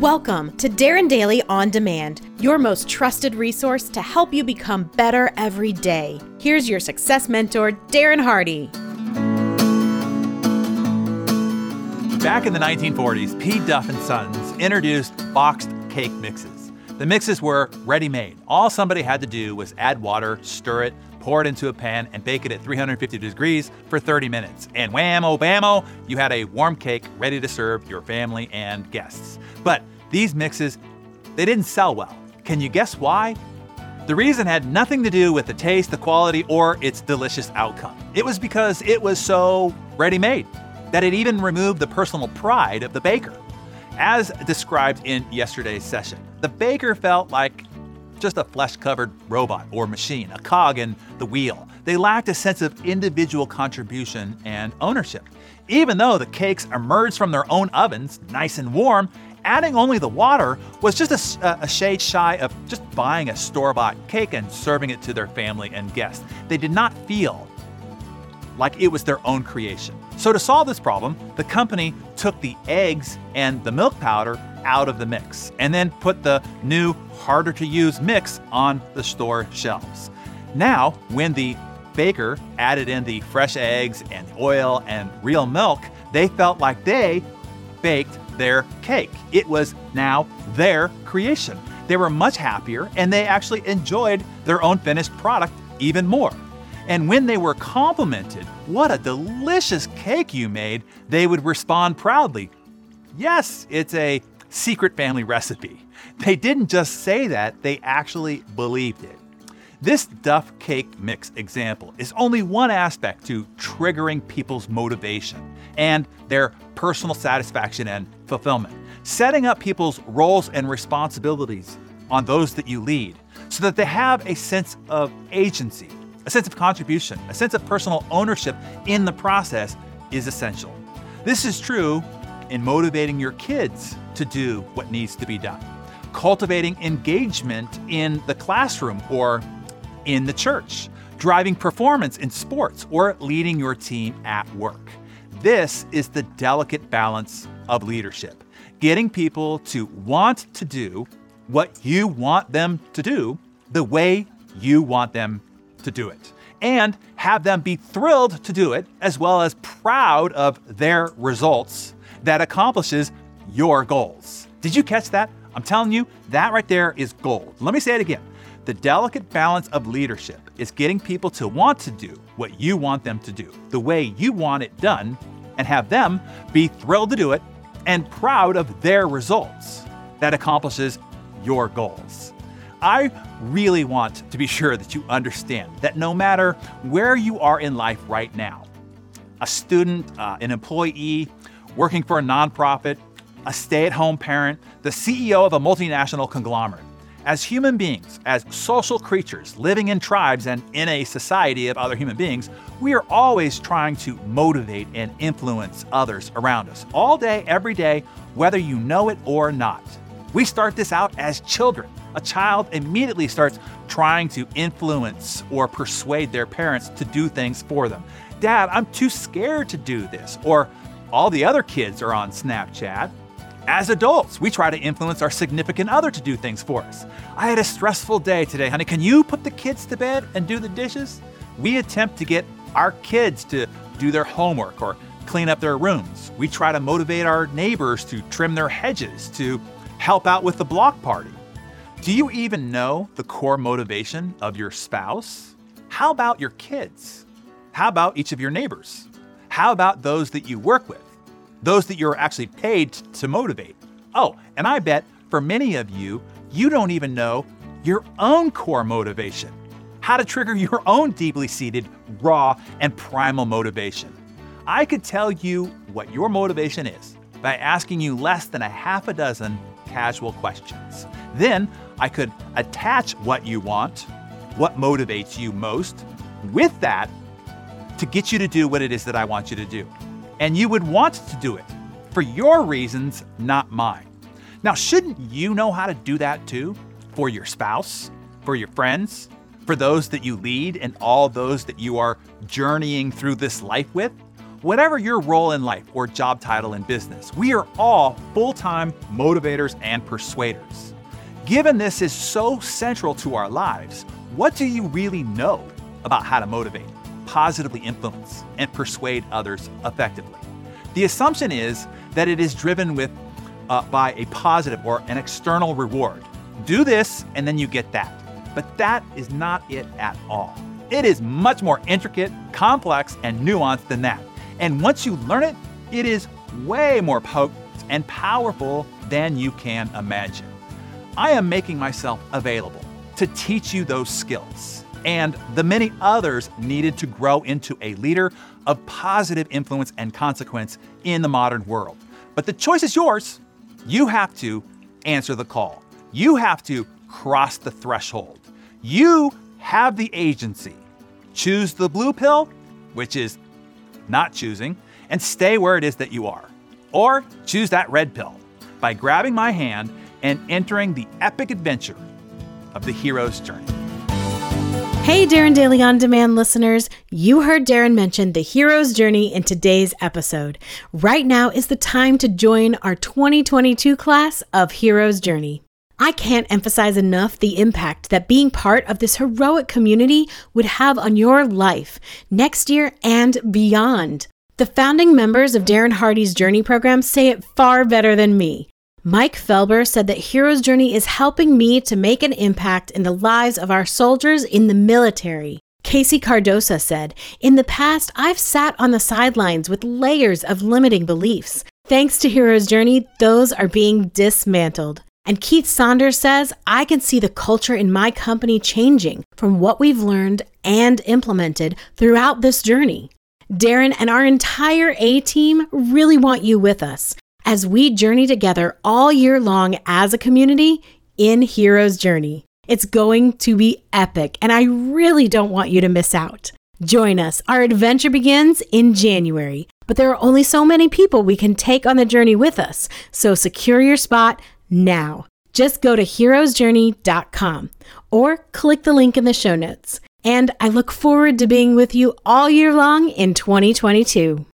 Welcome to Darren Daily On Demand, your most trusted resource to help you become better every day. Here's your success mentor, Darren Hardy. Back in the 1940s, P. Duff and Sons introduced boxed cake mixes. The mixes were ready made. All somebody had to do was add water, stir it, pour it into a pan, and bake it at 350 degrees for 30 minutes. And wham, oh, whammo bammo, oh, you had a warm cake ready to serve your family and guests. But these mixes, they didn't sell well. Can you guess why? The reason had nothing to do with the taste, the quality, or its delicious outcome. It was because it was so ready made that it even removed the personal pride of the baker. As described in yesterday's session, the baker felt like just a flesh covered robot or machine, a cog in the wheel. They lacked a sense of individual contribution and ownership. Even though the cakes emerged from their own ovens, nice and warm, adding only the water was just a, uh, a shade shy of just buying a store bought cake and serving it to their family and guests. They did not feel like it was their own creation. So, to solve this problem, the company took the eggs and the milk powder out of the mix and then put the new, harder to use mix on the store shelves. Now, when the baker added in the fresh eggs and oil and real milk, they felt like they baked their cake. It was now their creation. They were much happier and they actually enjoyed their own finished product even more. And when they were complimented, what a delicious cake you made, they would respond proudly, Yes, it's a secret family recipe. They didn't just say that, they actually believed it. This Duff Cake Mix example is only one aspect to triggering people's motivation and their personal satisfaction and fulfillment. Setting up people's roles and responsibilities on those that you lead so that they have a sense of agency a sense of contribution, a sense of personal ownership in the process is essential. This is true in motivating your kids to do what needs to be done, cultivating engagement in the classroom or in the church, driving performance in sports, or leading your team at work. This is the delicate balance of leadership getting people to want to do what you want them to do the way you want them to do it and have them be thrilled to do it as well as proud of their results that accomplishes your goals. Did you catch that? I'm telling you, that right there is gold. Let me say it again. The delicate balance of leadership is getting people to want to do what you want them to do, the way you want it done, and have them be thrilled to do it and proud of their results that accomplishes your goals. I really want to be sure that you understand that no matter where you are in life right now, a student, uh, an employee, working for a nonprofit, a stay at home parent, the CEO of a multinational conglomerate, as human beings, as social creatures living in tribes and in a society of other human beings, we are always trying to motivate and influence others around us, all day, every day, whether you know it or not. We start this out as children a child immediately starts trying to influence or persuade their parents to do things for them. Dad, I'm too scared to do this. Or all the other kids are on Snapchat. As adults, we try to influence our significant other to do things for us. I had a stressful day today, honey. Can you put the kids to bed and do the dishes? We attempt to get our kids to do their homework or clean up their rooms. We try to motivate our neighbors to trim their hedges, to help out with the block party. Do you even know the core motivation of your spouse? How about your kids? How about each of your neighbors? How about those that you work with? Those that you're actually paid to motivate? Oh, and I bet for many of you, you don't even know your own core motivation. How to trigger your own deeply seated, raw, and primal motivation. I could tell you what your motivation is by asking you less than a half a dozen casual questions. Then I could attach what you want, what motivates you most, with that to get you to do what it is that I want you to do. And you would want to do it for your reasons, not mine. Now, shouldn't you know how to do that too? For your spouse, for your friends, for those that you lead, and all those that you are journeying through this life with? Whatever your role in life or job title in business, we are all full time motivators and persuaders. Given this is so central to our lives, what do you really know about how to motivate, positively influence, and persuade others effectively? The assumption is that it is driven with uh, by a positive or an external reward. Do this and then you get that. But that is not it at all. It is much more intricate, complex, and nuanced than that. And once you learn it, it is way more potent and powerful than you can imagine. I am making myself available to teach you those skills and the many others needed to grow into a leader of positive influence and consequence in the modern world. But the choice is yours. You have to answer the call. You have to cross the threshold. You have the agency. Choose the blue pill, which is not choosing, and stay where it is that you are. Or choose that red pill by grabbing my hand and entering the epic adventure of the hero's journey. Hey, Darren Daily On Demand listeners. You heard Darren mention the hero's journey in today's episode. Right now is the time to join our 2022 class of Hero's Journey. I can't emphasize enough the impact that being part of this heroic community would have on your life next year and beyond. The founding members of Darren Hardy's Journey program say it far better than me. Mike Felber said that Hero's Journey is helping me to make an impact in the lives of our soldiers in the military. Casey Cardosa said, In the past, I've sat on the sidelines with layers of limiting beliefs. Thanks to Hero's Journey, those are being dismantled. And Keith Saunders says, I can see the culture in my company changing from what we've learned and implemented throughout this journey. Darren and our entire A team really want you with us as we journey together all year long as a community in Hero's Journey. It's going to be epic, and I really don't want you to miss out. Join us. Our adventure begins in January, but there are only so many people we can take on the journey with us, so secure your spot now. Just go to heroesjourney.com or click the link in the show notes. And I look forward to being with you all year long in 2022.